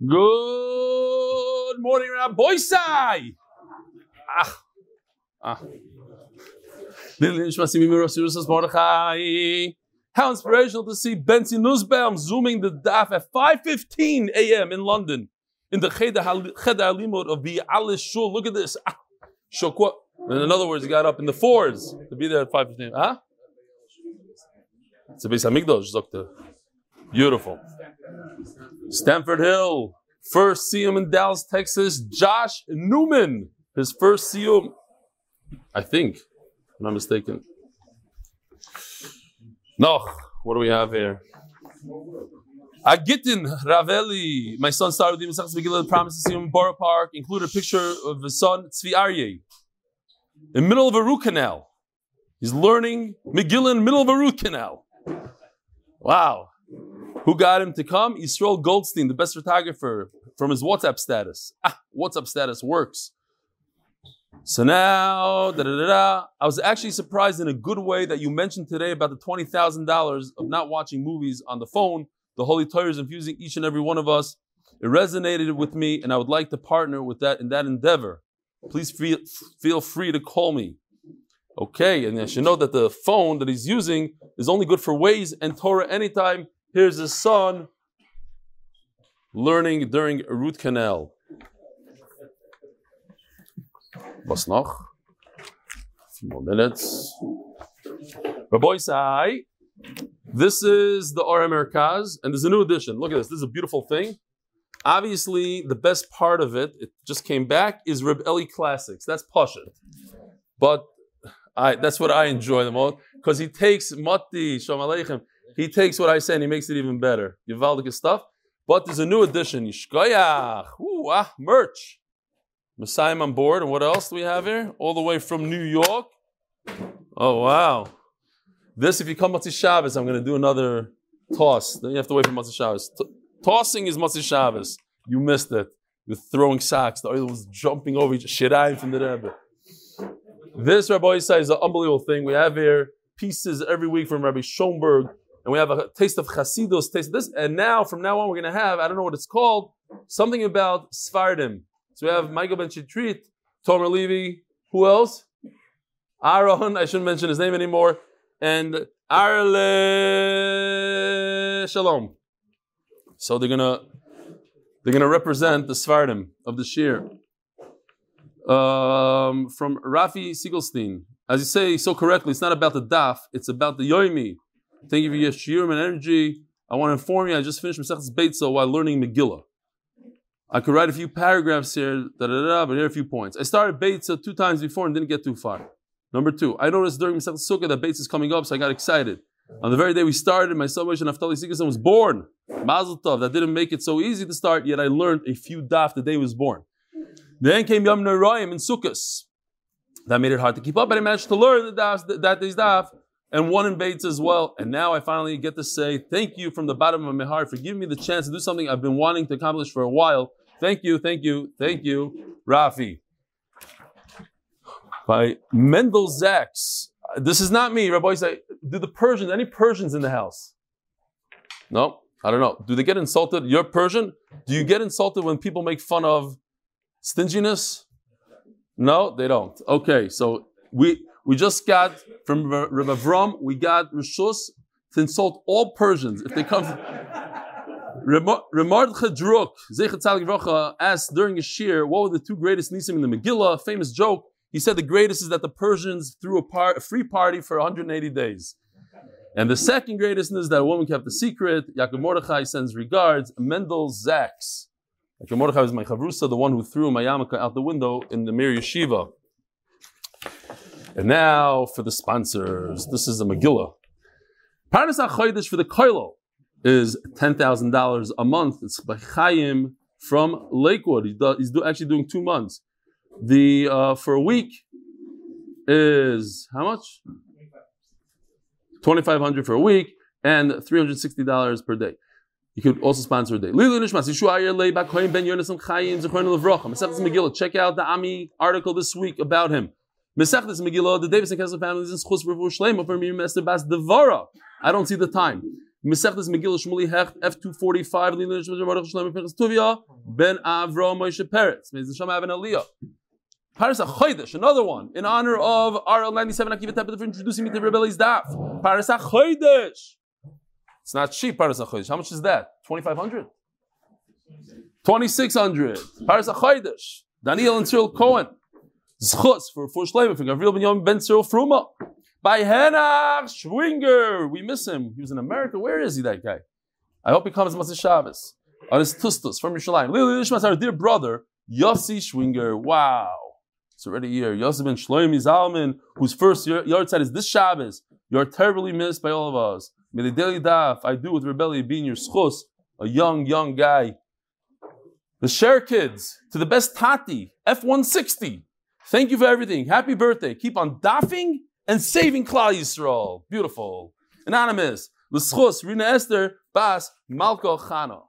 Good morning, Rabbi Sai. Ah. Ah. How inspirational to see Benzi Nussbaum zooming the daf at 5.15 a.m. in London in the Cheder Halimot of the Alice Shul. Look at this. Ah. In other words, he got up in the fours to be there at 5.15. Huh? It's a Beis Hamikdash, Doctor. Beautiful. Stamford Hill. First him in Dallas, Texas. Josh Newman. His first him, I think, if I'm not mistaken. Noch, what do we have here? Agitin Raveli. My son the Masachas Megillah promises to see him in Borough Park. Included a picture of his son Tzvi Aryeh. In the middle of a root canal. He's learning Megillah in the middle of a root canal. Wow. Who got him to come? Yisrael Goldstein, the best photographer, from his WhatsApp status. Ah, WhatsApp status works. So now, da, da, da. I was actually surprised in a good way that you mentioned today about the $20,000 of not watching movies on the phone. The Holy Torah is infusing each and every one of us. It resonated with me, and I would like to partner with that in that endeavor. Please feel, feel free to call me. Okay, and I should know that the phone that he's using is only good for Waze and Torah anytime. Here's his son learning during a root canal. A few more minutes. Rabbi Sai, this is the Orem Merkaz, and there's a new edition. Look at this. This is a beautiful thing. Obviously, the best part of it, it just came back, is Reb Eli Classics. That's Pashat. But I, that's what I enjoy the most because he takes Mati, Shalom Aleichem, he takes what I say and he makes it even better. Givaldic stuff. But there's a new edition. Yishkoyach. Ooh, ah, merch. Messiah on board. And what else do we have here? All the way from New York. Oh, wow. This, if you come Matzah Shabbos, I'm going to do another toss. Then you have to wait for Matzah Shabbos. T- tossing is Matzah Shabbos. You missed it. You're throwing sacks. The oil was jumping over each Shirayim from the Rebbe. This, Rabbi Isai, is an unbelievable thing. We have here pieces every week from Rabbi Schoenberg, and we have a taste of Chasidus, taste of this. And now, from now on, we're going to have, I don't know what it's called, something about Sfardim. So we have Michael Ben Chitrit, Tomer Levy, who else? Aaron, I shouldn't mention his name anymore, and Arle Shalom. So they're gonna they're gonna represent the Svardim of the Shir. Um, from Rafi Siegelstein. As you say so correctly, it's not about the daf, it's about the yoimi. Thank you for your shiurim and energy. I want to inform you, I just finished Masechus Beitza while learning Megillah. I could write a few paragraphs here, da, da, da, but here are a few points. I started Beitza two times before and didn't get too far. Number two, I noticed during Masechus Sukkah that Beitza is coming up, so I got excited. On the very day we started, my salvation, Naftali Siegelstein was born. Mazel Tov. That didn't make it so easy to start, yet I learned a few daf the day he was born. Then came Yom Noraim in Sukkot. That made it hard to keep up, but I managed to learn the daf, that day's daf, and one in Bates as well. And now I finally get to say thank you from the bottom of my heart for giving me the chance to do something I've been wanting to accomplish for a while. Thank you, thank you, thank you, Rafi. By Mendel Zaks. This is not me, Rabbi. Say, do the Persians, any Persians in the house? No, I don't know. Do they get insulted? You're Persian? Do you get insulted when people make fun of Stinginess? No, they don't. Okay, so we we just got from Rabbi Avram, we got Rishus to insult all Persians if they come. Remard Chadruk, Zechat Talik Racha, asked during a shir, what were the two greatest nisim in the Megillah? Famous joke. He said the greatest is that the Persians threw a, par- a free party for 180 days. And the second greatest is that a woman kept a secret. Yaakov Mordechai sends regards. Mendel Zaks. Like Mordechai was my chavrusa, the one who threw my yarmulke out the window in the Mir Yeshiva. And now for the sponsors. This is a Megillah. Parnas HaChodesh for the Koilo is $10,000 a month. It's by Chaim from Lakewood. He's, do, actually doing two months. The uh, For a week is how much? 2500 for a week and $360 per day. You could also sponsor a day. Check out the Ami article this week about him. Mesechtes Megillah, the Davis and Kessler families in Chus Revu Shlema for Mir Mester Bas Devara. I don't see the time. Mesechtes Megillah Shmuli Hecht F245 Lina Shmuli Baruch Shalom Pinchas Tuvia Ben Avro Moshe Peretz. May Shem have an Aliyah. Paris HaChodesh, another one, in honor of RL97 Akiva Tepet for introducing me to Rebelli's Daf. Paris HaChodesh. It's not cheap, Paris HaChodesh. How much is that? 2,500? 2,600. Paris HaChodesh. Daniel and Cyril Cohen. Zchus for for Shleimer for Gavril Ben Ben Cyril Fruma. By Henach Schwinger. We miss him. He was in America. Where is he, that guy? I hope he comes Matzah Shabbos. On his tustus from Yerushalayim. Lili Lishmas, our dear brother, Yossi Schwinger. Wow. It's already a year. Yossi ben Shloimi Zalman, whose first yard side is this Shabbos. You are terribly missed by all of us. May the daily daf I do with rebellion being your schus, a young, young guy. The share kids to the best Tati, F160. Thank you for everything. Happy birthday. Keep on daffing and saving Klal Yisrael. Beautiful. Anonymous. L'schus, Rina Esther, Bas, Malko Chano.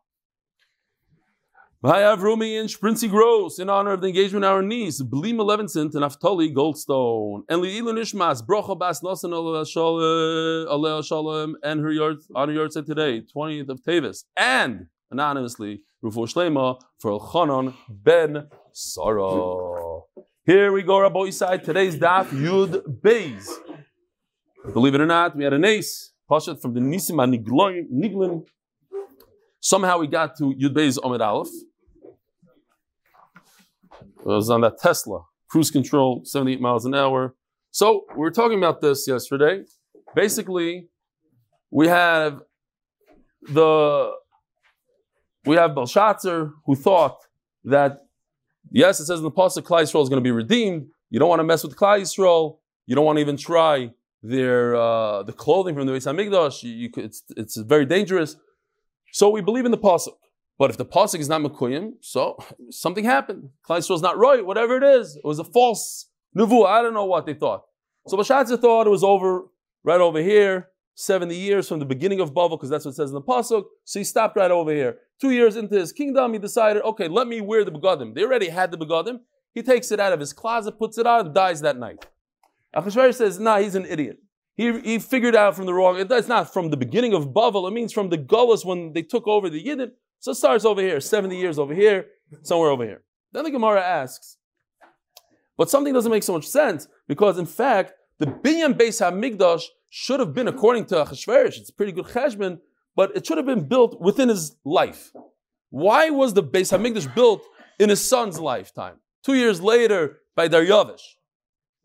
Vayav Rumi and Sprincy Gross in honor of the engagement of our niece, Blim Levinson to Naftali Goldstone. And Li'ilu Nishmas, Brocha Bas Nosan Aleh Shalom, and her yard, on her yard today, 20th of Tavis. And, anonymously, Rufu Shlema for Elchanon Ben Sarah. Here we go, Rabbi Isai. Today's daf Yud Beis. Believe it or not, we had an ace, Pashat from the Nisim Niglin. Somehow we got to Yud Beis Omid Aleph. It was on that Tesla, cruise control, 78 miles an hour. So we were talking about this yesterday. Basically, we have the we have Belshazzar who thought that yes, it says in the pasuk Klal Yisrael is going to be redeemed. You don't want to mess with Klal Yisrael. You don't want to even try their uh, the clothing from the Beis Hamikdash. You, you it's it's very dangerous. So we believe in the pasuk. But if the pasuk is not mekuyim, so something happened. Klal Yisrael is not right. Whatever it is, it was a false nevu. I don't know what they thought. So Belshazzar thought it was over right over here. 70 years from the beginning of Bavel, because that's what it says in the Pasuk. So he stopped right over here. Two years into his kingdom, he decided, okay, let me wear the begadim. They already had the begadim. He takes it out of his closet, puts it on, and dies that night. Achashverosh says, nah, he's an idiot. He, he figured out from the wrong, it's not from the beginning of Bavel, it means from the Gullus when they took over the Yidden. So it starts over here, 70 years over here, somewhere over here. Then the Gemara asks, but something doesn't make so much sense, because in fact, the Binyan Beis HaMikdash should have been, according to Achashverosh, it's a pretty good cheshbon, but it should have been built within his life. Why was the Beis Hamikdash built in his son's lifetime? Two years later by Daryavish.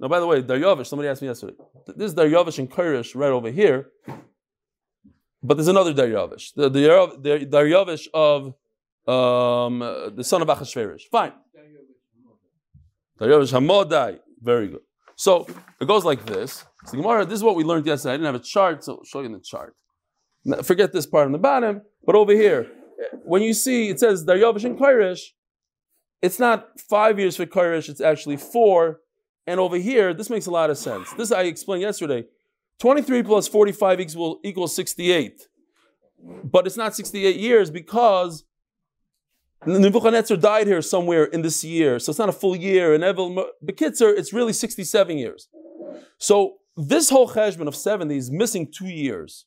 Now, by the way, Daryavish, somebody asked me yesterday. This is Daryavish in Kurish right over here. But there's another Daryavish, the, the, the Daryavish of um, the son of Achashverosh. Fine. Daryavish Hamodai. Very good. So it goes like this. So Gemara, this is what we learned yesterday. I didn't have a chart, so I'll show you in the chart. Now, forget this part on the bottom, but over here, when you see it says Daryavish and Kairish, it's not five years for Kairish, it's actually four. And over here, this makes a lot of sense. This I explained yesterday. 23 plus 45 equals, equals 68. But it's not 68 years because Nebuchadnezzar died here somewhere in this year, so it's not a full year. And Evil Bekitzer, it's really 67 years. So this whole cheshbon of 70 is missing two years.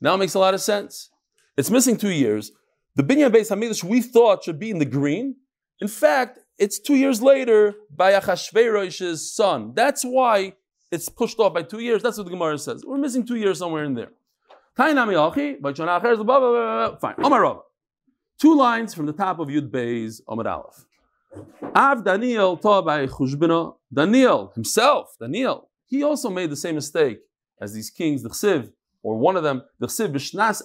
Now it makes a lot of sense. It's missing two years. The Binyan Beis Hamikdash we thought should be in the green. In fact, it's two years later by Achashverosh's son. That's why it's pushed off by two years. That's what the Gemara says. We're missing two years somewhere in there. Fine. Two lines from the top of Yud Beis Amar Aleph. Av Daniel by Chushbina. Daniel himself, Daniel, he also made the same mistake as these kings, the Chsiv, or one of them, the Chsiv, Bishnas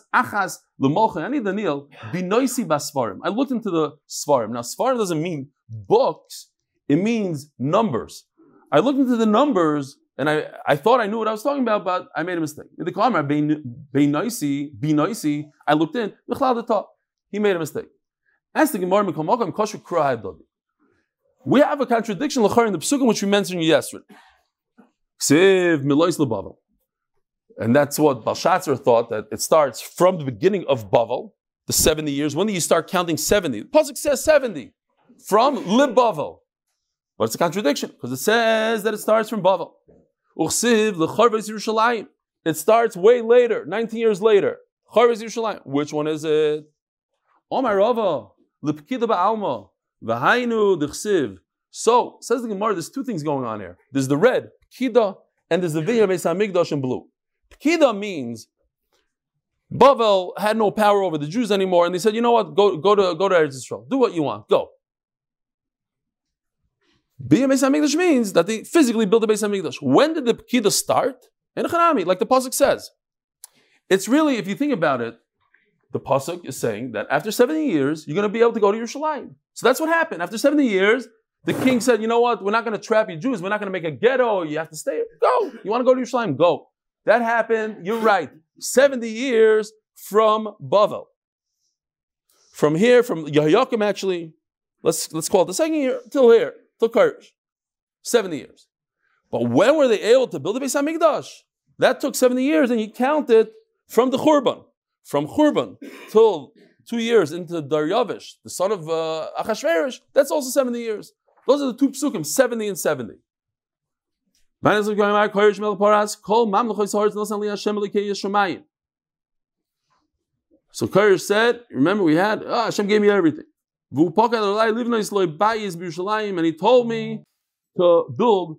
L'Molcha, Ani Daniel, Binoisi Basfarim. I looked into the Svarim. Now, Svarim doesn't mean books, it means numbers. I looked into the numbers and I, I thought I knew what I was talking about, but I made a mistake. In the Kamar, Binoisi, Binoisi, I looked in, he made a mistake. As the Gemara, Kosher Kra we have a contradiction in the psukim which we mentioned yesterday. And that's what Belshazzar thought that it starts from the beginning of Bavel, the 70 years. When do you start counting 70? The says 70 from Lib Bavel. But it's a contradiction because it says that it starts from Bavel. It starts way later, 19 years later. Which one is it? Omar Rava, D'chsiv. So, says the Gemara, there's two things going on here. There's the red, Pkida, and there's the Vihya Beis HaMikdash in blue. Pkida means Bavel had no power over the Jews anymore, and they said, you know what, go, go to go to Eretz Yisrael. Do what you want. Go. Biyam Beis HaMikdash means that they physically built the Beis HaMikdash. When did the Pekida start? In Hanami, like the Pasuk says. It's really, if you think about it, the Pasuk is saying that after 70 years, you're going to be able to go to Yerushalayim. So that's what happened. After 70 years, the king said, you know what, we're not going to trap you Jews. We're not going to make a ghetto. You have to stay. Go. You want to go to Yerushalayim? Go. That happened, you're right, 70 years from Bavel. From here, from Yehoiakim actually, let's, let's call it the second year, till here, till Karish. 70 years. But when were they able to build the Beis HaMikdash? That took 70 years, and you count it from the Churban. From Churban till two years into Daryavish, the son of uh, Achashverosh, that's also 70 years. Those are the two psukim, 70 and 70. So Koresh said, remember we had, oh, Hashem gave me everything. And he told me to build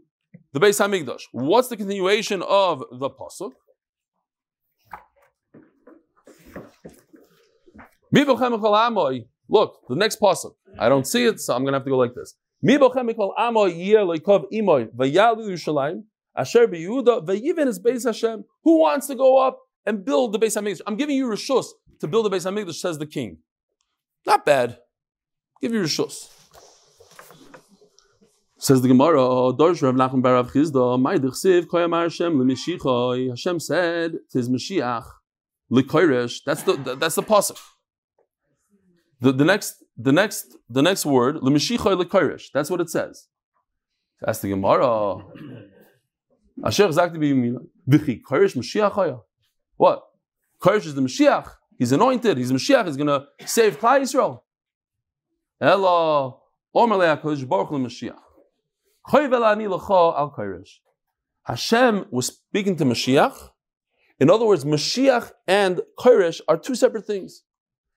the Beis Hamikdash. What's the continuation of the pasuk? Look, the next pasuk. I don't see it, so I'm going to have to go like this. Who wants to go up and build the Beis Hamikdash? I'm giving you rishus to build the Beis Hamikdash, says the king. Not bad. Give you rishus. Says the Gemara, Hashem, Tis Mashiach. That's the, that's the pasuk. The, the next the next the next word lemishicha lekirish. That's what it says. Ask the Gemara. Asher zakti b'yimina v'chi kirish Mashiach What? Kirish is the Mashiach. He's anointed. He's Mashiach. He's going to save Klal Yisrael. Ella Omer le'akodesh baruch leMashiach. Choyvel lecha al kirish. Hashem was speaking to Mashiach. In other words, Mashiach and Kirish are two separate things.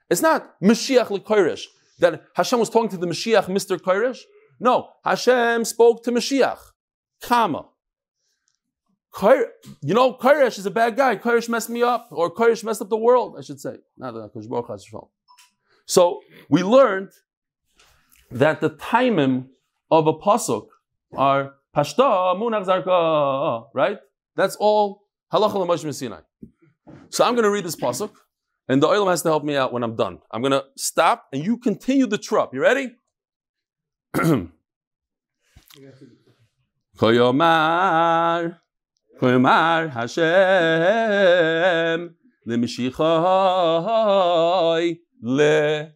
It's not Mashiach leKirish that Hashem was talking to the Mashiach, Mr. Kirish. No, Hashem spoke to Mashiach, comma. You know, Kirish is a bad guy. Kirish messed me up, or Kirish messed up the world, I should say. Not the So we learned that the timing of a pasuk are pashta munach zarka, right? That's all halacha l'moshe Sinai. So I'm going to read this pasuk. And the oil has to help me out when I'm done. I'm going to stop and you continue the trop. You ready? Koyomar, Koyomar Hashem, Le.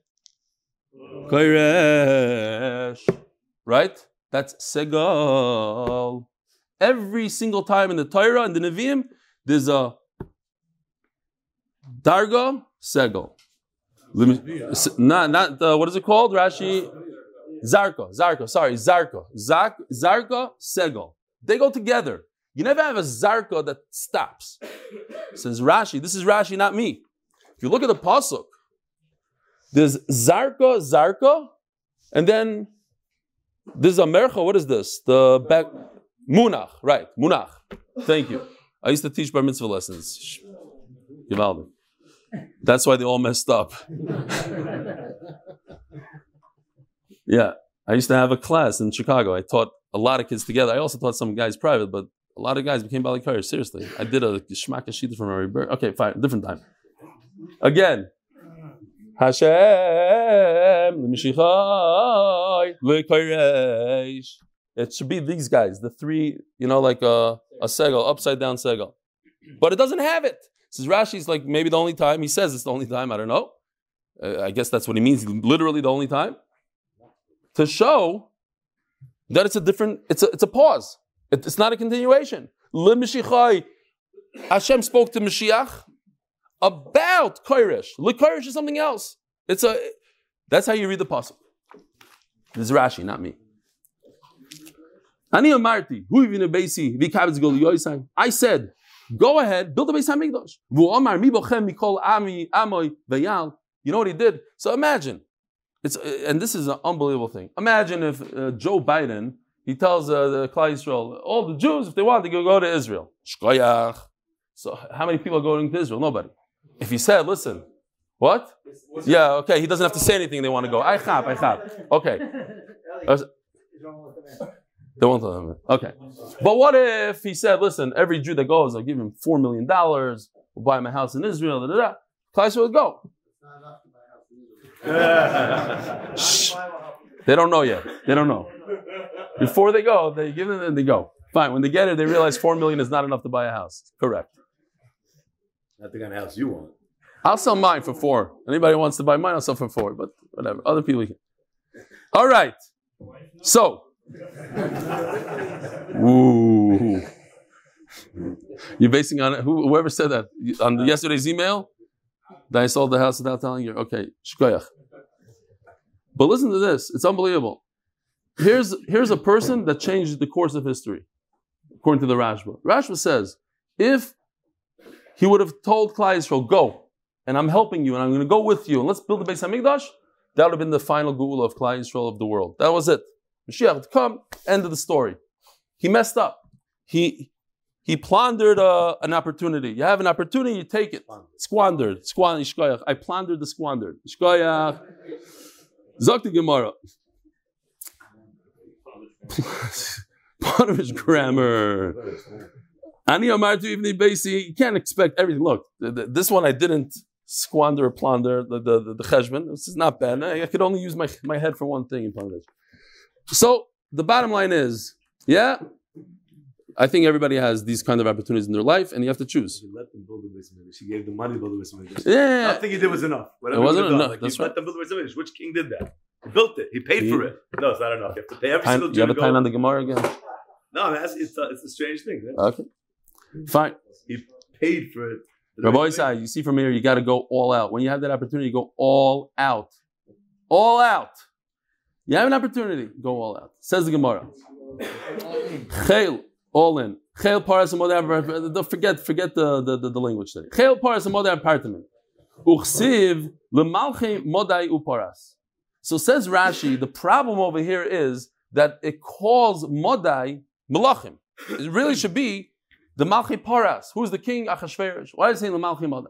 Right? That's Segal. Every single time in the Torah and the Nevi'im, there's a Darga Segel. Not not the what is it called? Rashi Zarko. Zarko. Sorry, Zarko. Zark, Zarka Segel. They go together. You never have a Zarko that stops. Says Rashi. This is Rashi, not me. If you look at the pasuk, there's Zarka, Zarka, and then this is a mercha. What is this? The back Munach. Right, Munach. Thank you. I used to teach bar mitzvah lessons. That's why they all messed up. yeah, I used to have a class in Chicago. I taught a lot of kids together. I also taught some guys private, but a lot of guys became balikari. Seriously, I did a shmaka from Mary Bird. Okay, fine, different time. Again, Hashem It should be these guys, the three, you know, like a, a segel, upside down segel. But it doesn't have it. Says Rashi's like maybe the only time. He says it's the only time. I don't know. Uh, I guess that's what he means. Literally the only time to show that it's a different. It's a it's a pause. It, it's not a continuation. Hashem spoke to Mashiach about Koirish. Koirish is something else. It's a. That's how you read the pasuk. This is Rashi, not me. I said Go ahead, build a base Hamikdash. V'omar mi bochem mikol ami amoy vayal. You know what he did? So imagine, it's and this is an unbelievable thing. Imagine if uh, Joe Biden he tells uh, the Klal Yisrael, all the Jews, if they want, they can go to Israel. Shkoyach. So how many people are going to Israel? Nobody. If he said, listen, what? Yeah, okay, he doesn't have to say anything. They want to go. I chap, I chap. Okay. They won't tell him. Okay. But what if he said, listen, every Jew that goes, I'll give him $4 million, we'll buy him a house in Israel, da da da. Klal would go. Shh. They don't know yet. They don't know. Before they go, they give them and they go. Fine. When they get it, they realize four million is not enough to buy a house. Correct. Not the kind of house you want. I'll sell mine for four. Anybody wants to buy mine, I'll sell for four. But whatever. Other people can. All right. So. Ooh. You're basing on it. Who, whoever said that on yesterday's email that I sold the house without telling you. Okay, shkoyach. But listen to this. It's unbelievable. Here's, here's a person that changed the course of history, according to the Rashba. Rashba says, if he would have told Klal Yisrael, go, and I'm helping you, and I'm going to go with you, and let's build the Beis Hamikdash, that would have been the final Geula of Klal Yisrael of the world. That was it. Mashiach would come, end of the story. He messed up. He, he plundered uh, an opportunity. You have an opportunity, you take it. Squandered. Squandered. I plundered the squandered. Shkoyach. Zok the Gemara. Part of his grammar. Ani Amartu even Basi, you can't expect everything. Look, this one I didn't squander or plunder, the, the, the, the. This is not bad. I could only use my, my head for one thing in Bangladesh. So the bottom line is, yeah, I think everybody has these kind of opportunities in their life, and you have to choose. She let them build the. She gave them money to build the basement. Yeah, Nothing he did was enough. Whatever It wasn't he enough, Like, that's you right. let them build the basement. Which king did that? He built it. He paid for it. No, it's not enough. You have to pay every Time- single you have a time on the Gemara again? No, that's, it's, a, it's a strange thing. man. Okay, fine. He paid for it. Rabbi Isai, you see from here, you got to go all out. When you have that opportunity, go all out. All out. You have an opportunity, go all out. Says the Gemara. Chel, all in. Chel paras and forget, forget the, the, the, the language today. Chel paras and apartment. Uchsiv lemalche modai uparas. So says Rashi, the problem over here is that it calls modai malachim. It really should be the Malchi Paras. Who's the king? Achashverosh. Why is it saying the Malchi Mother?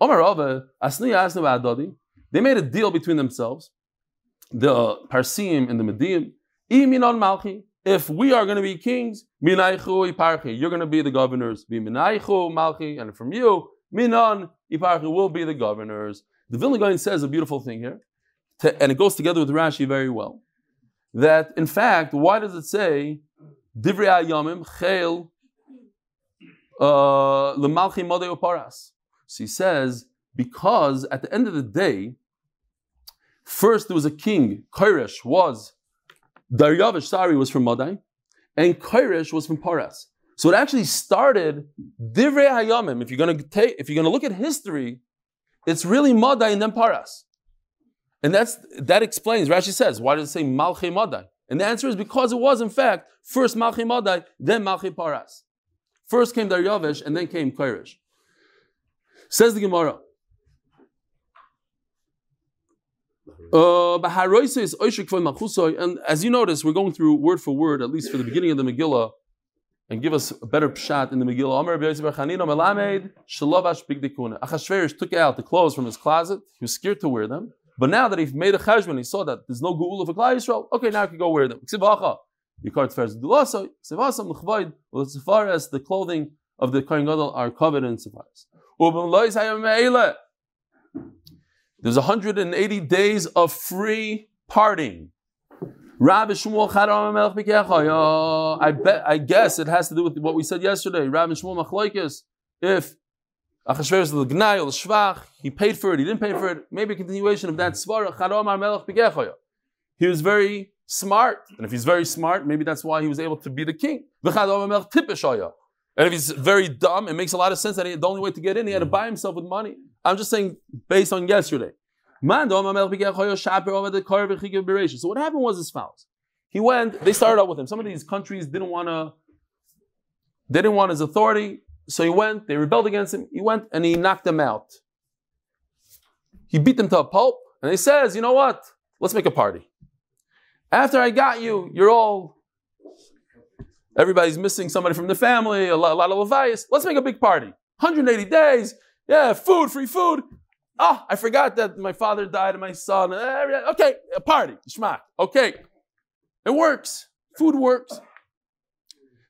Omar Rava, Asni Asni Adodi. They made a deal between themselves, the Parsim and the Medium. Iminon Malchi. If we are going to be kings, Minaichu Iparchi, you're going to be the governors. Be Minaichu Malchi, and from you, Minon Iparchi will be the governors. The Vilna says a beautiful thing here, and it goes together with Rashi very well. That in fact, why does it say Divrei Ayamim Chel uh, L'malchi modei paras. So he says, because at the end of the day, first there was a king, Koresh was, Daryavish, sorry, was from Madai, and Koresh was from Paras. So it actually started Divrei Hayamim. If you're gonna take, if you're gonna look at history, it's really Madai and then Paras. And that's that explains, Rashi says, why does it say Malchi Madai? And the answer is because it was, in fact, first Malchi Madai, then Malchi Paras. First came Daryavish and then came Koresh. Says the Gemara. Uh, and as you notice, we're going through word for word, at least for the beginning of the Megillah, and give us a better shot in the Megillah. Achashverosh took out the clothes from his closet. He was scared to wear them, but now that he made a cheshbon, he saw that there's no geula for Klal Yisrael. Okay, now I can go wear them. The clothing of the Kohen Gadol are covered in Tzifaris. There's 180 days of free partying. Rabbi Shmuel Melech. I bet. I guess it has to do with what we said yesterday. Rabbi Shmuel Machloikis. If Achashverosh the Gnai or Shvach, he paid for it. He didn't pay for it. Maybe a continuation of that Melech. He was very smart, and if he's very smart, maybe that's why he was able to be the king. And if he's very dumb, it makes a lot of sense that he, the only way to get in, he had to buy himself with money. I'm just saying, based on yesterday. So what happened was as follows. He went, they started out with him. Some of these countries didn't want to, they didn't want his authority, so he went, they rebelled against him, he went and he knocked them out. He beat them to a pulp, and he says, you know what? Let's make a party. After I got you, you're all, everybody's missing somebody from the family, a lot, a lot of levias. Let's make a big party. 180 days, yeah, food, free food. Oh, I forgot that my father died and my son. Eh, okay, a party, schmack. Okay, it works. Food works.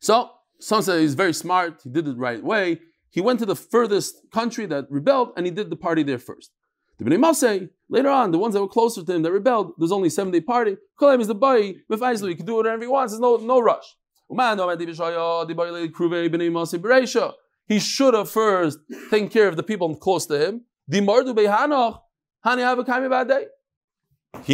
So, some say he's very smart. He did it the right way. He went to the furthest country that rebelled and he did the party there first. The Bnei Masay, later on, the ones that were closer to him that rebelled, there's only a seven day party. Kolam is the boy, Mephaislu, he can do whatever he wants, there's no, no rush. He should have first taken care of the people close to him. He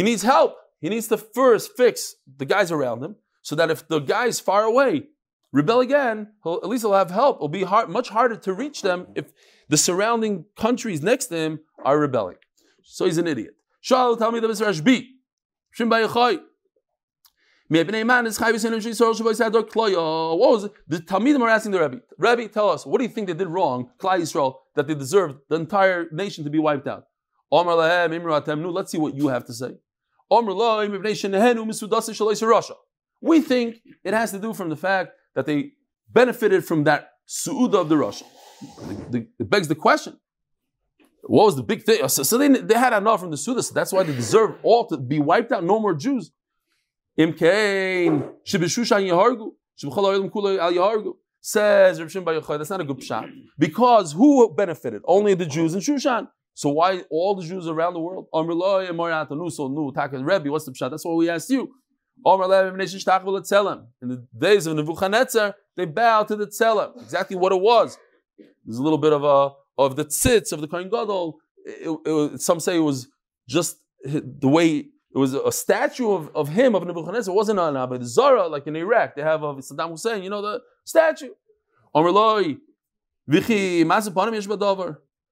needs help. He needs to first fix the guys around him so that if the guys far away rebel again, at least he'll have help. It'll be hard, much harder to reach them if the surrounding countries next to him are rebelling. So he's an idiot. Shal, the Rashbi. Shim Bayichai. What was it? The Talmidim are asking the Rebbe, Rebbe, tell us, what do you think they did wrong, Klai Yisrael, that they deserved the entire nation to be wiped out? Let's see what you have to say. We think it has to do from the fact that they benefited from that su'uda of the Russia. It begs the question. What was the big thing? So, they had enough from the Suda, so that's why they deserve all to be wiped out. No more Jews. Imkain, Shibishushan Yahargu. Says Rav Shimon that's not a good shot. Because who benefited? Only the Jews in Shushan. So why all the Jews around the world? Rebbe, what's the pshat? That's what we asked you. In the days of Nebuchadnezzar, they bowed to the tzelim. Exactly what it was. There's a little bit of a of the tzitz of the Kohen Gadol. It, it, some say it was just the way it was a statue of, of him of Nebuchadnezzar. It wasn't an Abed Zara like in Iraq. They have of Saddam Hussein. You know the statue.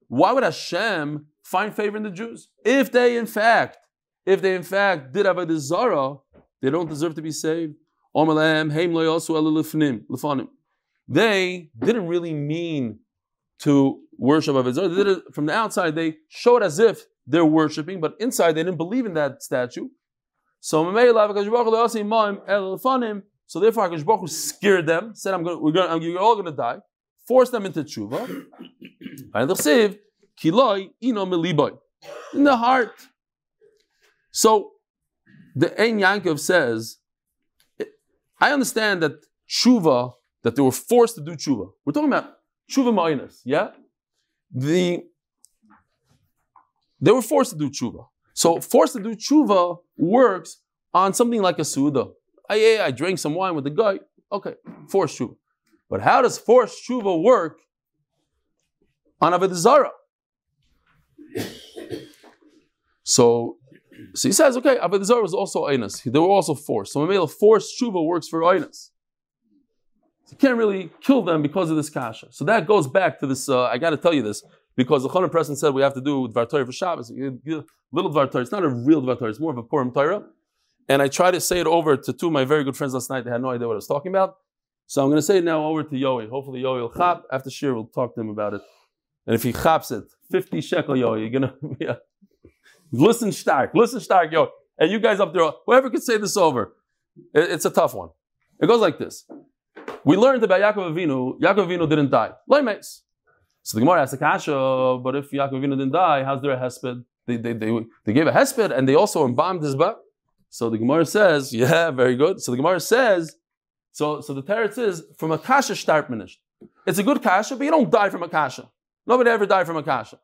Why would Hashem find favor in the Jews if they in fact, if they in fact did have a Zara, they don't deserve to be saved. They didn't really mean to worship Avodah They did it from the outside. They showed as if they're worshiping, but inside they didn't believe in that statue. So so therefore Hakadosh Baruch Hu scared them, said, "I'm going, we're going, you're all going to die." Forced them into tshuva. In the heart. So the Ein Yankov says, I understand that tshuva, that they were forced to do tshuva. We're talking about tshuva minus, yeah? The they were forced to do tshuva. So forced to do tshuva works on something like a suda. I, yeah, I drank some wine with the guy. Okay, forced tshuva. But how does forced tshuva work on Avodah Zarah? So, so he says, okay, Avodah Zarah was also Einas. They were also forced. So maybe a forced tshuva works for Einas. So you can't really kill them because of this kasha. So that goes back to this. Uh, I got to tell you this because the Chonim Preston said we have to do Dvar Torah for Shabbos. Little Dvar Torah. It's not a real Dvar Torah. It's more of a Purim Torah. And I tried to say it over to two of my very good friends last night. They had no idea what I was talking about. So I'm going to say it now over to Yoey. Hopefully Yoey will chop. After Shir, we'll talk to him about it. And if he chops it, 50 shekel Yoey, you're going to, yeah. Listen stark. Listen stark, Yoey. And you guys up there, whoever could say this over, it's a tough one. It goes like this. We learned about Yaakov Avinu. Yaakov Avinu didn't die. Leimes. So the Gemara asks the kasha, but if Yaakov Avinu didn't die, how's there a hesped? They, they, they, they gave a hesped and they also embalmed his butt. So the Gemara says, yeah, very good. So the Gemara says, so, so the teretz is from a kasha start minished. It's a good kasha, but you don't die from a kasha. Nobody ever died from a kasha.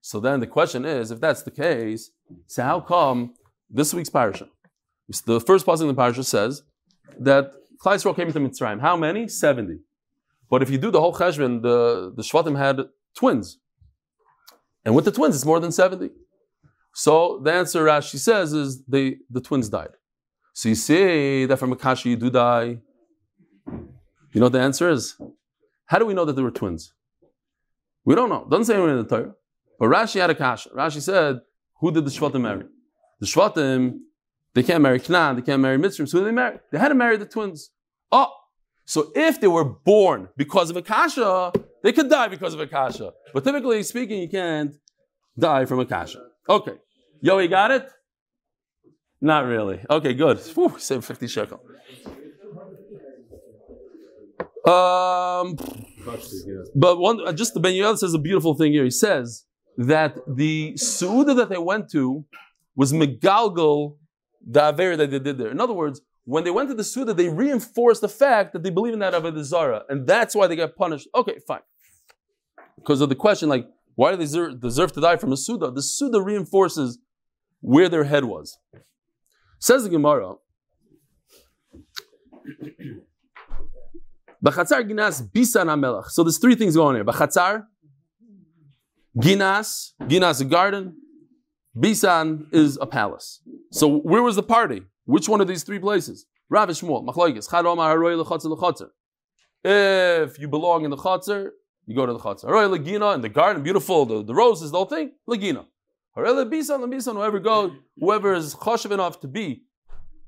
So then the question is, if that's the case, so how come this week's parasha? The first passage in the parasha says that Klai came into Mitzrayim. How many? 70. But if you do the whole cheshbon, the, the Shvatim had twins. And with the twins, it's more than 70. So the answer Rashi says is they, the twins died. So you see that from Akashi you do die. You know what the answer is? How do we know that they were twins? We don't know. Doesn't say anywhere in the Torah. But Rashi had a kasha. Rashi said, who did the Shvatim marry? The Shvatim they can't marry Canaan, they can't marry Mitzrayim. So who did they marry? They had to marry the twins. Oh, so if they were born because of a kasha, They could die because of a kasha. But typically speaking, you can't die from a kasha. Okay. Yo, you got it? Not really. Okay, good. Whew, save 50 shekel. Um, but one, uh, just the Ben Yoel says a beautiful thing here. He says that the Suuda that they went to was Megalgal, the Aver that they did there. In other words, when they went to the Suda, they reinforced the fact that they believe in that Avodah Zarah, and that's why they got punished. Okay, fine. Because of the question, like, why do they deserve, deserve to die from a Suda? The Suda reinforces where their head was. Says the Gemara, Bachatzar Ginas Bisan Amelach. So there's three things going on here. Bachatzar, Ginas, Ginas a garden, Bisan is a palace. So where was the party? Which one of these three places? Rav Shmuel, Machlokes, Chad Omar Lechatzer Lechatzer. If you belong in the Chatzer, you go to the Chatzer. Haroy Legina in the garden, beautiful, the, the roses, the whole thing, Legina. Haroy Lebisan, Lebisan, whoever goes, whoever is choshev enough to be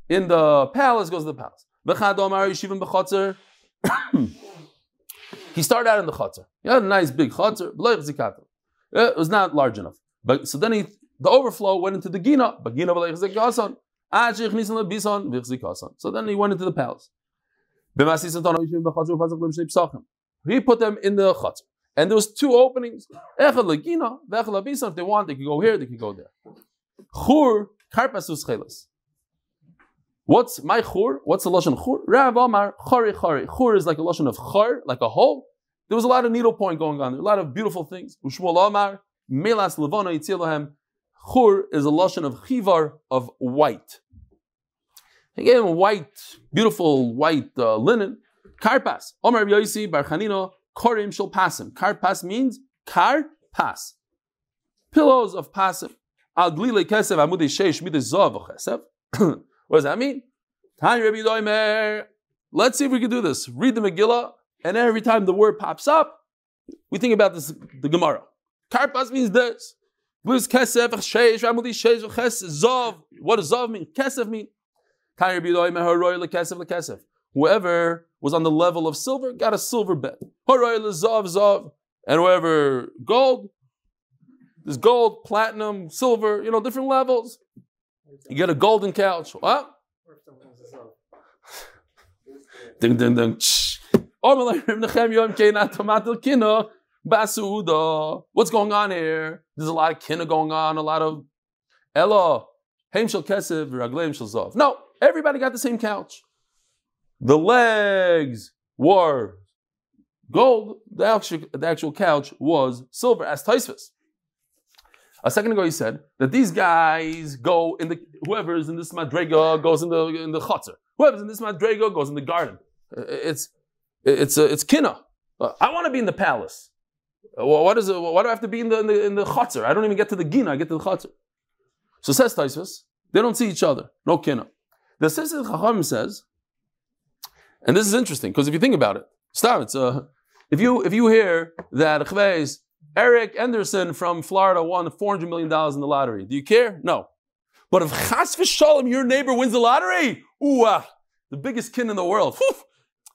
in the palace goes to the palace. B'Chatzer. He started out in the Chatzer. He had a nice big Chatzer, It was not large enough. But so then he the overflow went into the Gina, but Gina so then he went into the palace. He put them in the chutz. And there was two openings. If they want, they could go here, they could go there. Chur, karpasus chelas. What's my chur? What's the lashon chur? Rav Amar chari chari. Chur is like a lashon of char, like a hole. There was a lot of needlepoint going on there, a lot of beautiful things. Ushmuel Amar melas levona yitzilohem. Chur is a lashon of chivar of white. He gave him white, beautiful white uh, linen. Karpas. Omar Yosi Bar Chanino Korim Shel Pasim. Karpas means kar pas. Pillows of pasim. Al glile kesev amudi sheish mide zov chesev. What does that mean? Tanya Rabbi Doimer. Let's see if we can do this. Read the Megillah, and every time the word pops up, we think about this. The Gemara. Karpas means this. What does Zov. What does Zov mean? Kesef mean. Whoever was on the level of silver got a silver bed. And whoever gold, there's gold, platinum, silver, you know, different levels. You get a golden couch. What? ding ding ding. What's going on here? There's a lot of kinna going on, a lot of. No, Everybody got the same couch. The legs were gold. The actual, the actual couch was silver, as Taisvis. A second ago, he said that these guys go in the whoever is in this madrega goes in the in the chutzner. Whoever's in this madrega goes in the garden. It's it's uh, it's kina. Uh, I want to be in the palace. Uh, what is it? Why do I have to be in the in the, in the chutzner? I don't even get to the gina. I get to the chutzner. So says Taisvis, they don't see each other. No kinna. The Sisir Chacham says, and this is interesting because if you think about it, stop. Uh, if you if you hear that Chveis, Eric Anderson from Florida won four hundred million dollars in the lottery, do you care? No. But if Chas v'Shalom, your neighbor wins the lottery, ooh, the biggest kin in the world. Whew.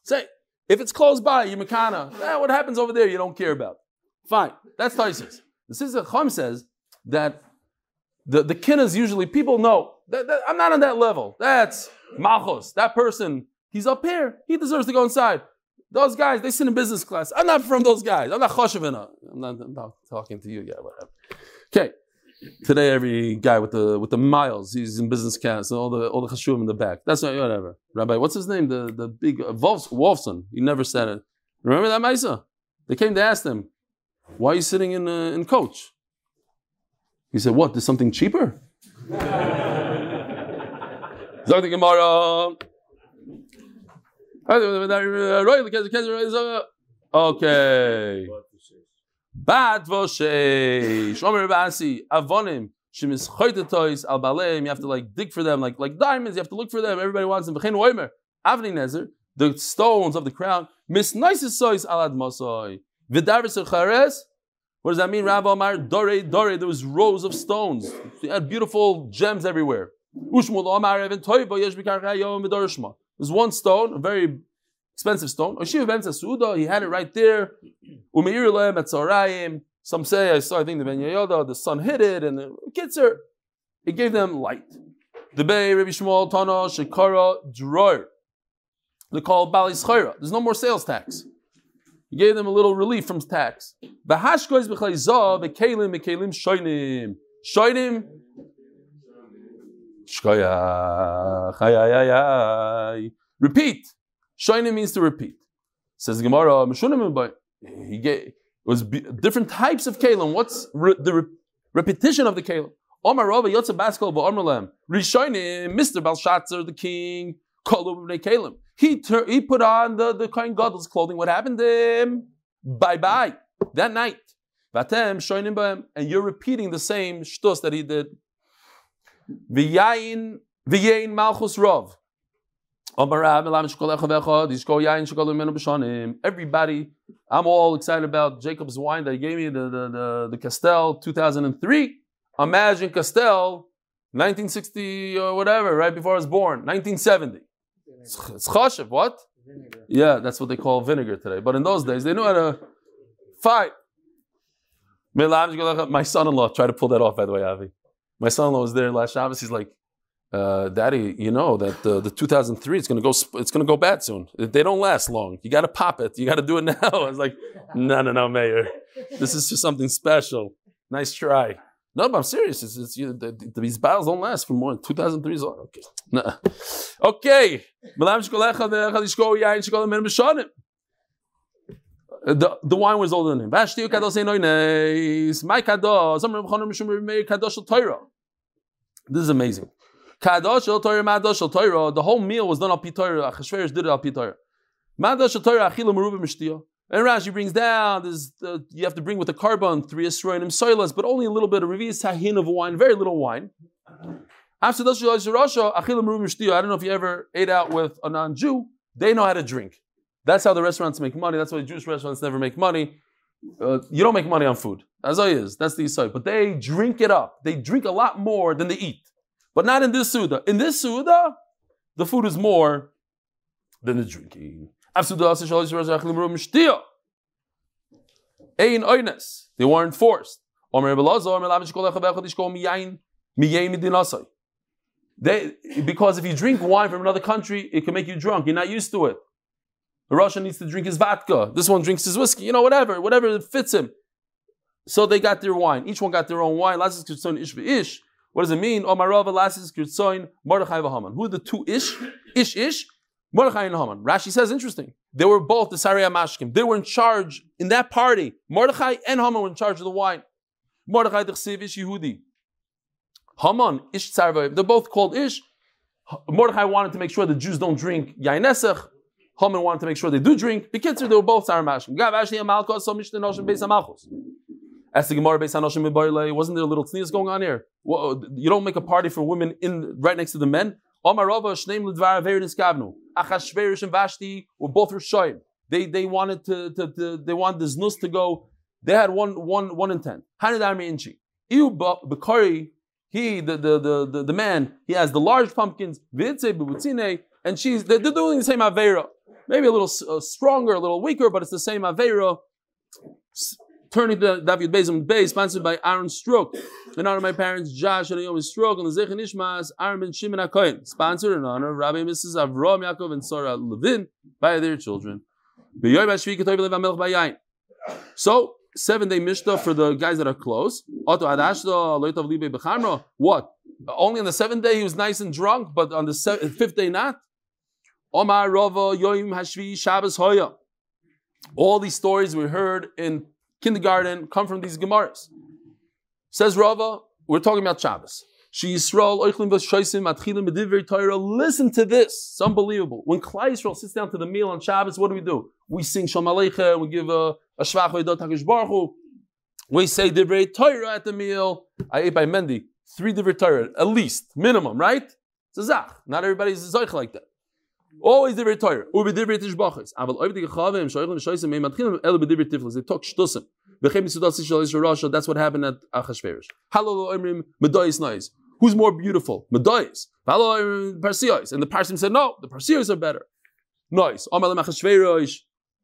Say, if it's close by, you makana. Eh, what happens over there, you don't care about. Fine, that's Taisus. The Sisir Chacham says that the the kin is usually people know that, that, I'm not on that level. That's Malchus. That person, he's up here. He deserves to go inside. Those guys, they sit in business class. I'm not from those guys. I'm not Choshavina. I'm not, I'm not talking to you yet, whatever. Okay. Today, every guy with the with the miles, he's in business class, and all the all the chashuv in the back. That's not whatever. Rabbi, what's his name? The the big uh, Wolf, Wolfson. He never said it. Remember that Maisa? They came to ask him, "Why are you sitting in uh, in coach?" He said, "What? There's something cheaper." Zog the Gemara. Okay. Bad voshesh. Omer Basi. Avonim. Shemis choytetois al baleim. You have to like dig for them, like like diamonds. You have to look for them. Everybody wants them. V'chein oimer. Avni nezer. The stones of the crown. Mis noisesois al admosoi. V'darvis chares. What does that mean? Rav Omar, Dore, Dore, there was rows of stones. They had beautiful gems everywhere. There's one stone, a very expensive stone. Oh, Suda, he had it right there. Some say, I saw, I think the Ben Yehoda, the sun hit it, and the Kitzer, it gave them light. The Bay, Rabbi Shmuel, Tana, Shekara, Dror. They call Bali Schara. There's no more sales tax. He gave them a little relief from tax. Shoinim. Shkoyach. Ay, ay, ay, ay. Repeat. Shoinim means to repeat. Says Gemara, Meshunim, but he gave, it was b- different types of kalim. What's re- the re- repetition of the kalim? Omar Rava Yotze Baskal Ba'Omerlem. Rishonim, Mr. Belshazzar, the king, Kolu B'nei Kalim. He, tur- he put on the, the Kohen Gadol's clothing. What happened to him? Bye bye. That night. Vatem, Shoinim. And you're repeating the same shtus that he did. V'yayin, v'yayin Malchus Rov. Everybody, I'm all excited about Jacob's wine that he gave me, the, the, the, the Castel 2003. Imagine Castel 1960 or whatever, right before I was born, 1970. It's chashiv, what? Yeah, that's what they call vinegar today. But in those days, they knew how to fight. My son-in-law tried to pull that off, by the way, Avi. My son-in-law was there last Shabbos. He's like, uh, "Daddy, you know that the 2003 it's gonna go it's gonna go bad soon. They don't last long. You got to pop it. You got to do it now." I was like, "No, no, no, Mayor. This is just something special. Nice try." No, but I'm serious. It's, it's, you, the, the- these battles don't last for more than 2003 is all- okay. Nah. Okay. The, the wine was older than him. Vashti kados. My kados. Some Reb Chanan Mishum kadosh Torah. This is amazing. Kadosh Torah, madosh Torah. The whole meal was done al Torah. Achashverosh did it al Torah. Madosh shel Torah achila merubah mishtiyah. And Rashi brings down, there's the, you have to bring with the carbon three esroinim soilas, but only a little bit of revius tahin of wine, very little wine. After I don't know if you ever ate out with a non-Jew. They know how to drink. That's how the restaurants make money. That's why Jewish restaurants never make money. Uh, you don't make money on food. As I is. That's the Yisai. But they drink it up. They drink a lot more than they eat. But not in this Suda. In this Suda, the food is more than the drinking. They weren't forced. They, because if you drink wine from another country, it can make you drunk. You're not used to it. The Russian needs to drink his vodka. This one drinks his whiskey. You know, whatever, whatever fits him. So they got their wine. Each one got their own wine. Lasis kirtzoin ish ish. What does it mean? Oh, Omarava lasis kirtzoin Mordechai v'Haman. Who are the two ish? Ish ish. Mordechai and Haman. Rashi says interesting. They were both the Saraya Mashkim. They were in charge in that party. Mordechai and Haman were in charge of the wine. Mordechai the ish Yehudi. Haman ish tzarva. They're both called ish. Mordechai wanted to make sure the Jews don't drink yain. Haman wanted to make sure they do drink. Bekitzer, they were both Sarah Mashkim. Gav Ashni Amalkos, so Mishnah Noshim Beis Amalchos. As the Gemara Beis Hanoshim Miboyle, wasn't there a little sneeze going on here? Well, uh, you don't make a party for women in right next to the men. Omar Rava Shneim Lidvar Averin Iskavnu. Achashverosh and Vashti were both Rishoyim. They they wanted to, to, to they wanted the znus to go. They had one one one intent. Hanadar Inchi. Iu Bakari, he the, the the the the man, he has the large pumpkins. Vitze Bubutzine, and she's they're doing the same Avera. Maybe a little uh, stronger, a little weaker, but it's the same Avera. Turning to David Bezim Bay, sponsored by Aaron Stroke. In honor of my parents, Josh and Naomi Stroke, and the Zechin Ishmael, Aaron Ben Shimon HaKohen. Sponsored in honor of Rabbi and Mrs. Avram Yaakov and Sarah Levin by their children. So, seven day Mishnah for the guys that are close. What? Only on the seventh day he was nice and drunk, but on the se- fifth day not? Omar Rava Yoim Hashvi Shabbos Hoya. All these stories we heard in kindergarten come from these Gemaras. Says Rava, we're talking about Shabbos. She Yisrael oichlim v'shoisim atchilim b'divrei Torah. Listen to this. It's unbelievable. When Klal Yisrael sits down to the meal on Shabbos, what do we do? We sing Shalom Aleichem, we give a, a Shvach HaKadosh Baruch Hu. We say divrei Torah at the meal. I ate by Mendy. Three divrei Torah, at least, minimum, right? It's a zach. Not everybody's a zoich like that. Always divrei Torah. Ubi divrei tishbachas. Aval oiv di gechavim, shoichlim v'shoisim, meim atchilim, ele b'divrei tiflis. They talk shtusim. That's what happened at Achashverosh. Halal Omrim Medayis Nois. Who's more beautiful? Medayis. Halal Parsios. And the Parsim said, no, the Parsios are better. Nice. Amalem Achashverosh.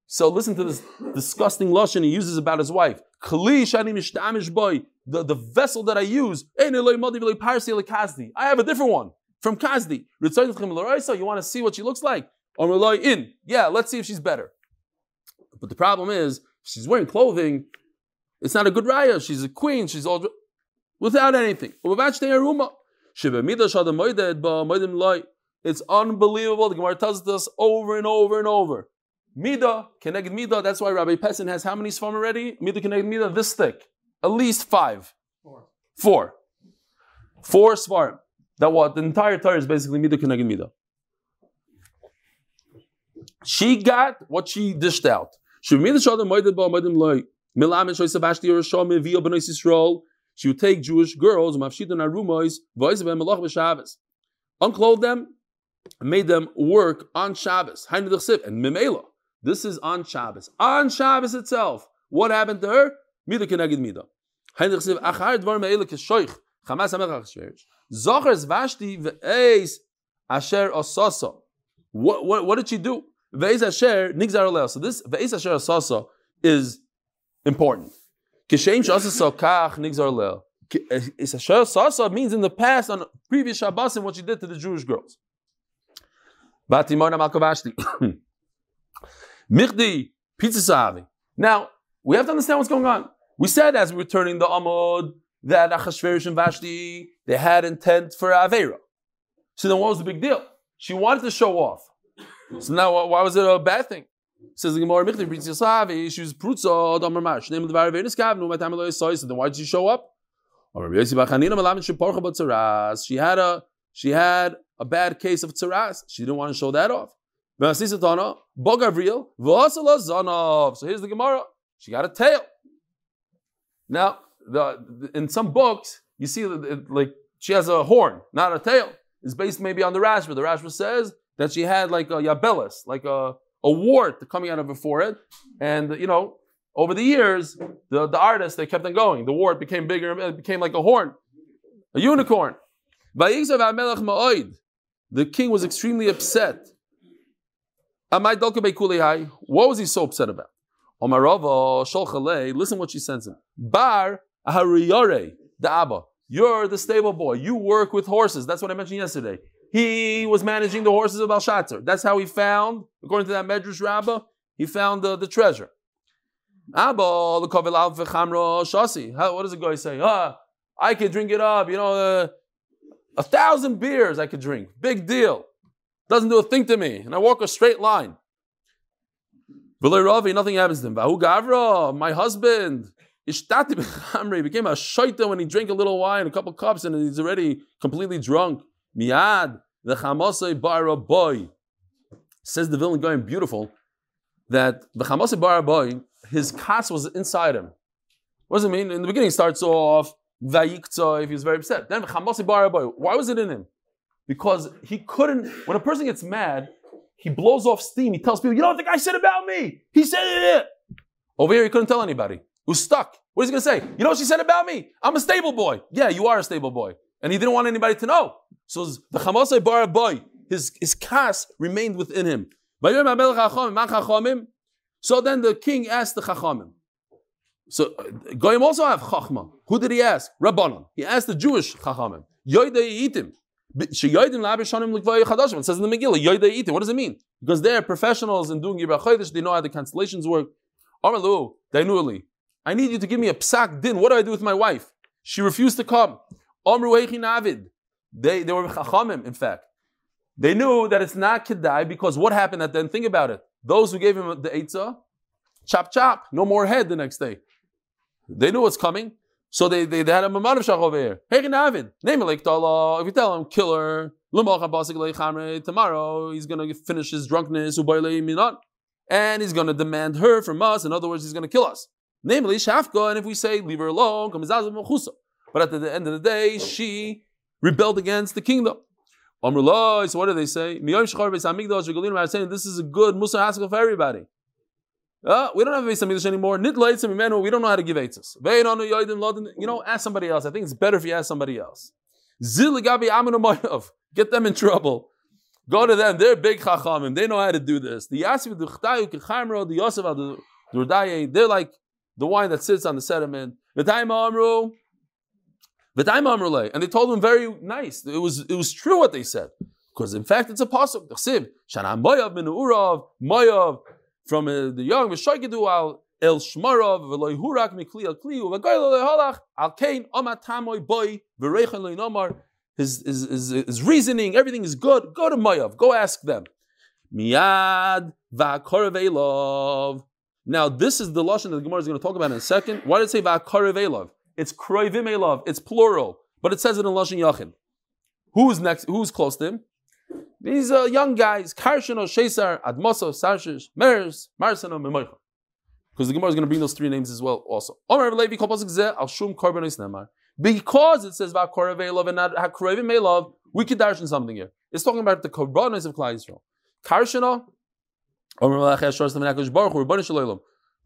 So listen to this disgusting lashon he uses about his wife. Kli shani mishtamish boy. The, the vessel that I use, I have a different one from Kazdi. You want to see what she looks like? In. Yeah, let's see if she's better. But the problem is, she's wearing clothing. It's not a good raya. She's a queen. She's all without anything. It's unbelievable. The Gemara tells us over and over and over. Mida, connected Mida, that's why Rabbi Pessin has how many Sfam already? Mida, connected Mida, this thick. At least five. Four. Four. Four Sfarim. That what? The entire Torah is basically Mida, Keneged Mida. She got what she dished out. She would take Jewish girls, unclothe them, made them work on Shabbos. And Mimela. This is on Shabbos. On Shabbos itself. What happened to her? Mida keneged mida. Zochers vashti ve'eis asher osasa. What, what, did she do? Ve'eis asher nigzar. So this is important. Kishem shasasa osasa means in the past on previous Shabbos and what she did to the Jewish girls. Now, we have to understand what's going on. We said as we were turning the Amud that Achashverosh and Vashti, they had intent for Avera. So then what was the big deal? She wanted to show off. So now why was it a bad thing? Says the Gemara, Michdi pizza savi, she was prutza, Domer Mash, name of the Varavenis Kav, no matter how so then why did she show up? She had a she had a bad case of tzaras. She didn't want to show that off. So here's the Gemara. She got a tail. Now, the, in some books, you see that like she has a horn, not a tail. It's based maybe on the Rashba. The Rashba says that she had like a yabelis, like a, a wart coming out of her forehead. And, you know, over the years, the, the artists, they kept on going. The wart became bigger, it became like a horn, a unicorn. The king was extremely upset what was he so upset about? Listen what she sends him. Bar Ahariyore, the Abba. You're the stable boy. You work with horses. That's what I mentioned yesterday. He was managing the horses of Belshazzar. That's how he found, according to that Medrash Rabbah, he found the, the treasure. Abba, the Shasi. What does the guy say? Ah, I could drink it up. You know, uh, a thousand beers I could drink. Big deal. Doesn't do a thing to me. And I walk a straight line. Ravi, nothing happens to him. Vahu Gavra, my husband, Bechamri, became a shaita when he drank a little wine, a couple cups, and he's already completely drunk. Miad, the Chamasai Bara boy. Says the villain going beautiful, that the Chamasai Bara boy, his kas was inside him. What does it mean? In the beginning, starts off, Vayikta, if he was very upset. Then Chamasai Bara boy, why was it in him? because he couldn't. When a person gets mad, he blows off steam. He tells people, "You know what the guy said about me? He said it." Over here, he couldn't tell anybody. Was stuck. What is he going to say? You know what she said about me? I'm a stable boy. Yeah, you are a stable boy, and he didn't want anybody to know. So the Chamasai Bar boy, his his kas remained within him. So then the king asked the Chachamim. So uh, Goyim also have Chachma. Who did he ask? Rabbanon. He asked the Jewish Chachamim. Yoidei. It says in the Megillah, What does it mean? Because they're professionals in doing Yibra Chodesh, they know how the constellations work. I need you to give me a psak din. What do I do with my wife? She refused to come. Omru Navid. They, they were chachamim, in fact. They knew that it's not kedai because what happened at then? Think about it. Those who gave him the eitzah, chop chop, no more head the next day. They knew what's coming. So they, they, they had a mamad of shach over here. Hey, Navid, name it like. If you tell him, killer, tomorrow he's going to finish his drunkenness, and he's going to demand her from us. In other words, he's going to kill us. Namely, Shafka, and if we say, leave her alone, but at the end of the day, she rebelled against the kingdom. So what do they say? this is a good Musa Haskell for everybody. Uh, we don't have Beis anymore. We don't know how to give eitzes. You know, ask somebody else. I think it's better if you ask somebody else. Zil Gabi Get them in trouble. Go to them. They're big chachamim. They know how to do this. The the they're like the wine that sits on the sediment. Time Amru, time Amrule, and they told him very nice. It was it was true what they said because in fact it's a pasuk. Chsiv Shana Moyav Moyav from uh, the young V'shoikidu al El Shmarov V'loy Hurak Mikli Al Kli V'goylo Leholach Al Kain Omatamoy Boy V'reichen Leinomar. His, his, his, his reasoning, everything is good. Go to Moyav. Go ask them. Miyad V'akorev Now this is the lashon that the Gemara is going to talk about in a second. Why did it say V'akorev It's Kroivim Elov. It's plural, but it says it in lashon Yachin. Who's next? Who's close to him? These uh, young guys, Karshino, Shesar, Admoso, Sarshish, Meres, Marsano, Memoicha. Because the Gemara is going to bring those three names as well also. Because it says about Korav and not Hakoravim love, we could darshan something here. It's talking about the Korbanos of Klal Yisrael. Karshino, Klum,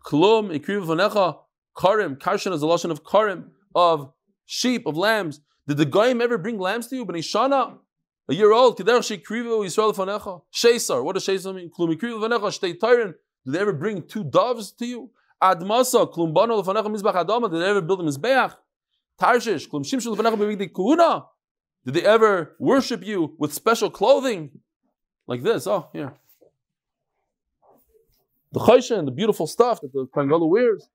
Ikriv Vanecha, Karim, is a lotion of Karim, of sheep, of lambs. Did the Goyim ever bring lambs to you? But Ishana, a year old, Keder Shekrivu Yisrael Fanecha. Shesar, what does Shesar mean? Klum Ikrivu Fanecha, Shtei Tyron. Did they ever bring two doves to you? Admasa, Klum Bano Fanecha Mizbach Adama. Did they ever build a Mizbeach? Tarshish, Klum Shimshul Fanecha Bevigdi Kuhuna. Did they ever worship you with special clothing? Like this, oh, here. The chaysha and the beautiful stuff that the Kohen wears.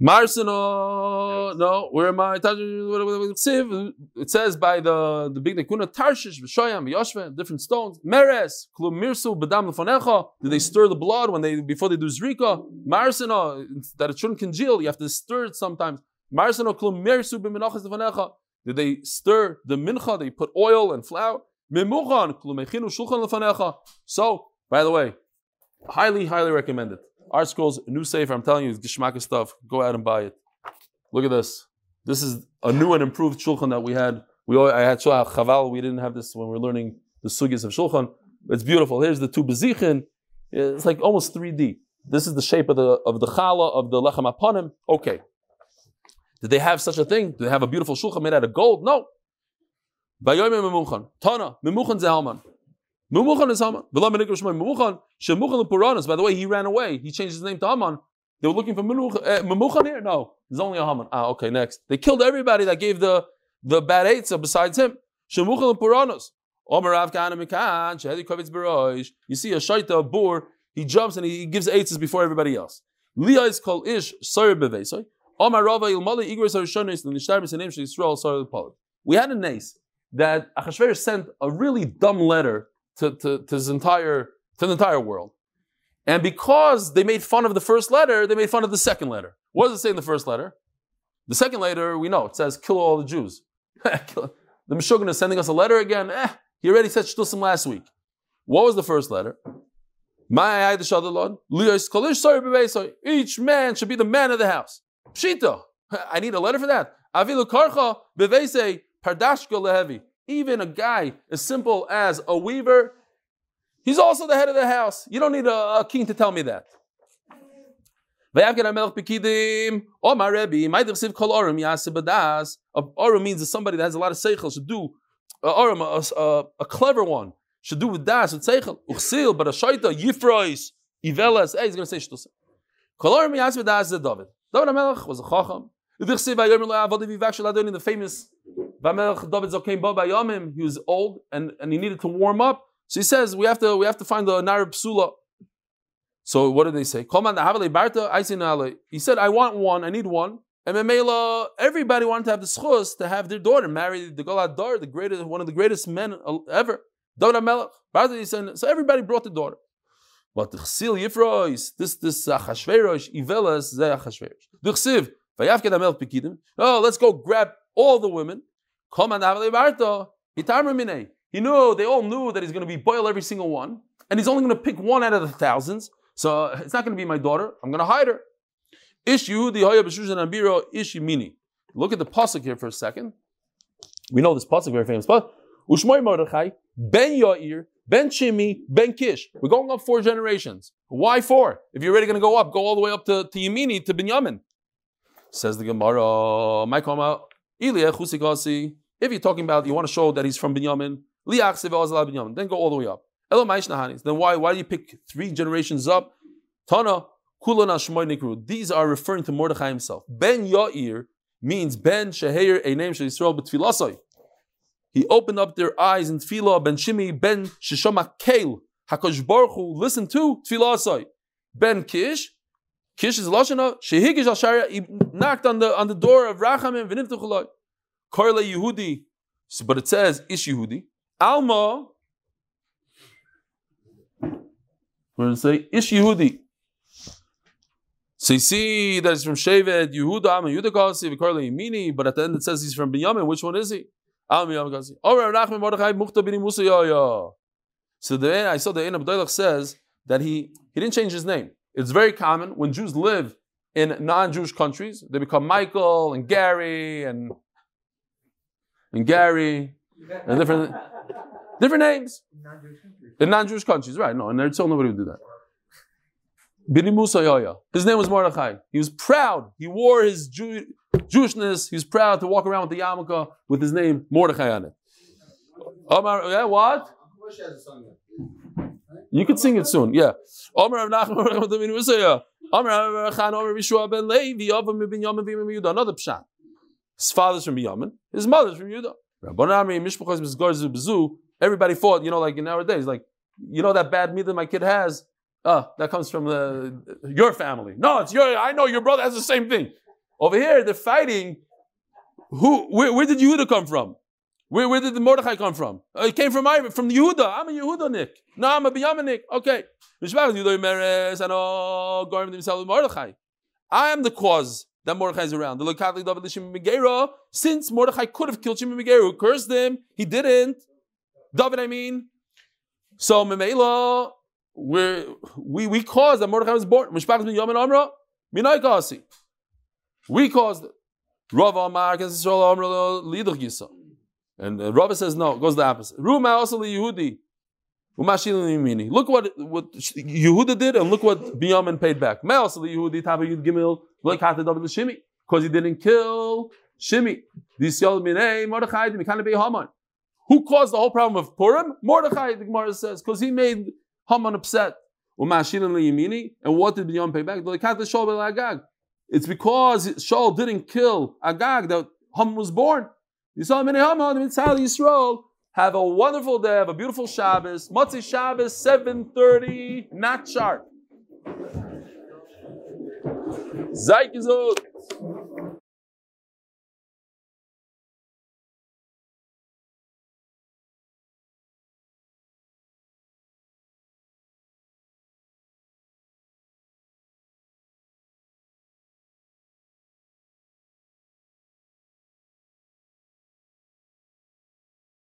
Marsino, no, where am I? It says by the the big nekuna Tarshish, Vishoyam, Yoshva, different stones. Meres, Klum Mirsu, Bedam Lefonecha. Do they stir the blood when they before they do Zrika? Marsino, that it shouldn't congeal, you have to stir it sometimes. Marsino, Klum Mirsu, Bimenachas Lefonecha. Do they stir the mincha? They put oil and flour. Mimuchan, Klum Echinu, Shulchan Lefonecha. So, by the way, highly, highly recommended. ArtScroll's new safe. I'm telling you, it's Gishmaka stuff. Go out and buy it. Look at this. This is a new and improved shulchan that we had. We I had chaval. We didn't have this when we were learning the sugis of shulchan. It's beautiful. Here's the two bezichin. It's like almost 3D. This is the shape of the of the challah of the lechem aponim. Okay. Did they have such a thing? Did they have a beautiful shulchan made out of gold? No. Tana. Memuchan is Haman. Shemuchan. By the way, he ran away. He changed his name to Haman. They were looking for Memuchan uh, here? No, there's only a Haman. Ah, okay, next. They killed everybody that gave the, the bad eitzah besides him. Shemuchan Puranas. You see a shaita, a he jumps and he gives eitzahs before everybody else. Leah is called Ish, Sar Bevesai. We had a nace that Achashverosh sent a really dumb letter to, to, to his entire to the entire world. And because they made fun of the first letter, they made fun of the second letter. What does it say in the first letter? The second letter, we know, it says, kill all the Jews. the Meshuggah is sending us a letter again. Eh, he already said shtusim last week. What was the first letter? Each man should be the man of the house. Pshita. I need a letter for that. Avilu karcha bevese pardashka lehevi. Even a guy as simple as a weaver, he's also the head of the house. You don't need a, a king to tell me that. Orim means that somebody that has a lot of seichel should do uh, Orim, a, a, a, clever one, should do with das, with seichel. Uchsil, but a shaita, yifrois, ivelas, hey, he's going to say shtusa. Kol Orim yas b'das is David. David HaMelech was a chacham. The famous Vamelech David Zokein Bo Bayomim, he was old and, and he needed to warm up. So he says we have to we have to find the Narib Psula. So what did they say? He said, I want one, I need one. And Memela, everybody wanted to have the schus to have their daughter marry the Golad Dar, the greatest, one of the greatest men ever. David HaMelech. So everybody brought the daughter. But the Chsil Yifrois, this this Achashverosh, Ivelas, Zeh. The Chsiv. Oh, let's go grab all the women. He knew, they all knew that he's going to be boiled every single one, and he's only going to pick one out of the thousands. So it's not going to be my daughter. I'm going to hide her. Ish Ambiro Ish. Look at the pasuk here for a second. We know this pasuk very famous. But Ushmoy Mordechai Ben Yair Ben Shimi Ben Kish. We're going up four generations. Why four? If you're already going to go up, go all the way up to, to Yemini to Binyamin. Says the Gemara. My If you're talking about, you want to show that he's from Binyamin, Binyamin. Then go all the way up. Then why why do you pick three generations up? Tana. These are referring to Mordechai himself. Ben Yair means Ben Sheheir a name Shel Yisrael B'Tfilasoi. He opened up their eyes in Tfilah. Ben Shimi Ben Shishama Kail. Hakadosh Baruch Hu listened to Tfilasoi. Ben Kish. Kish is Lashana. Shehigish Al He knocked on the on the door of Rachamim V'Nimtuchaloi. Korle Yehudi. But it says Ish Yehudi. Alma. We're going to say Ish Yehudi. So you see that it's from Shevet, Yehuda, Am Yehuda Kasi, Vikarli Yemini, but at the end it says he's from Binyamin. Which one is he? Am Binyamin Kasi. Rav Nachman Mordechai Muchta Bini Musa Yaya. So the I saw the Ein Abdullah says that he he didn't change his name. It's very common when Jews live in non-Jewish countries, they become Michael and Gary and and Gary and different different names in non-Jewish countries, right? No, and there's still nobody would do that. Bini Musa. His name was Mordechai. He was proud. He wore his Jew- Jewishness. He was proud to walk around with the yarmulke with his name Mordechai on it. Omar, yeah, what? You could sing it soon, yeah. Omar Nachman. Omar ben Levi. Another pshat. His father's from Yamin. His mother's from Bezu. Everybody fought, you know, like in nowadays, like you know that bad meat that my kid has. Oh, that comes from the, your family. No, it's your. I know your brother has the same thing. Over here, they're fighting. Who? Where, where did Yehuda come from? Where, where did the Mordechai come from? Uh, it came from I, from Yehuda. I'm a Yehuda Nick. No, I'm a Binyamin Okay. I am the cause that Mordechai is around. The since Mordechai could have killed Shimon Megera, who cursed him, he didn't. David, I mean. So Memela, we we caused that Mordechai was born. Mishpachas bin Yamin. We caused it. Rav Amar Yisrael Amra Lidach Yisa. And uh, Rav says no, goes the opposite. Ruma also Yehudi. Look what what Yehuda did, and look what Binyamin paid back. Because he didn't kill Shimi. Who caused the whole problem of Purim? Mordechai, the Gemara says, because he made Haman upset. And what did Binyamin pay back? It's because Shaul didn't kill Agag that Haman was born. You saw many Haman in Yisrael. Have a wonderful day. Have a beautiful Shabbos. Motzei Shabbos, 7.30, not sharp. Zeig is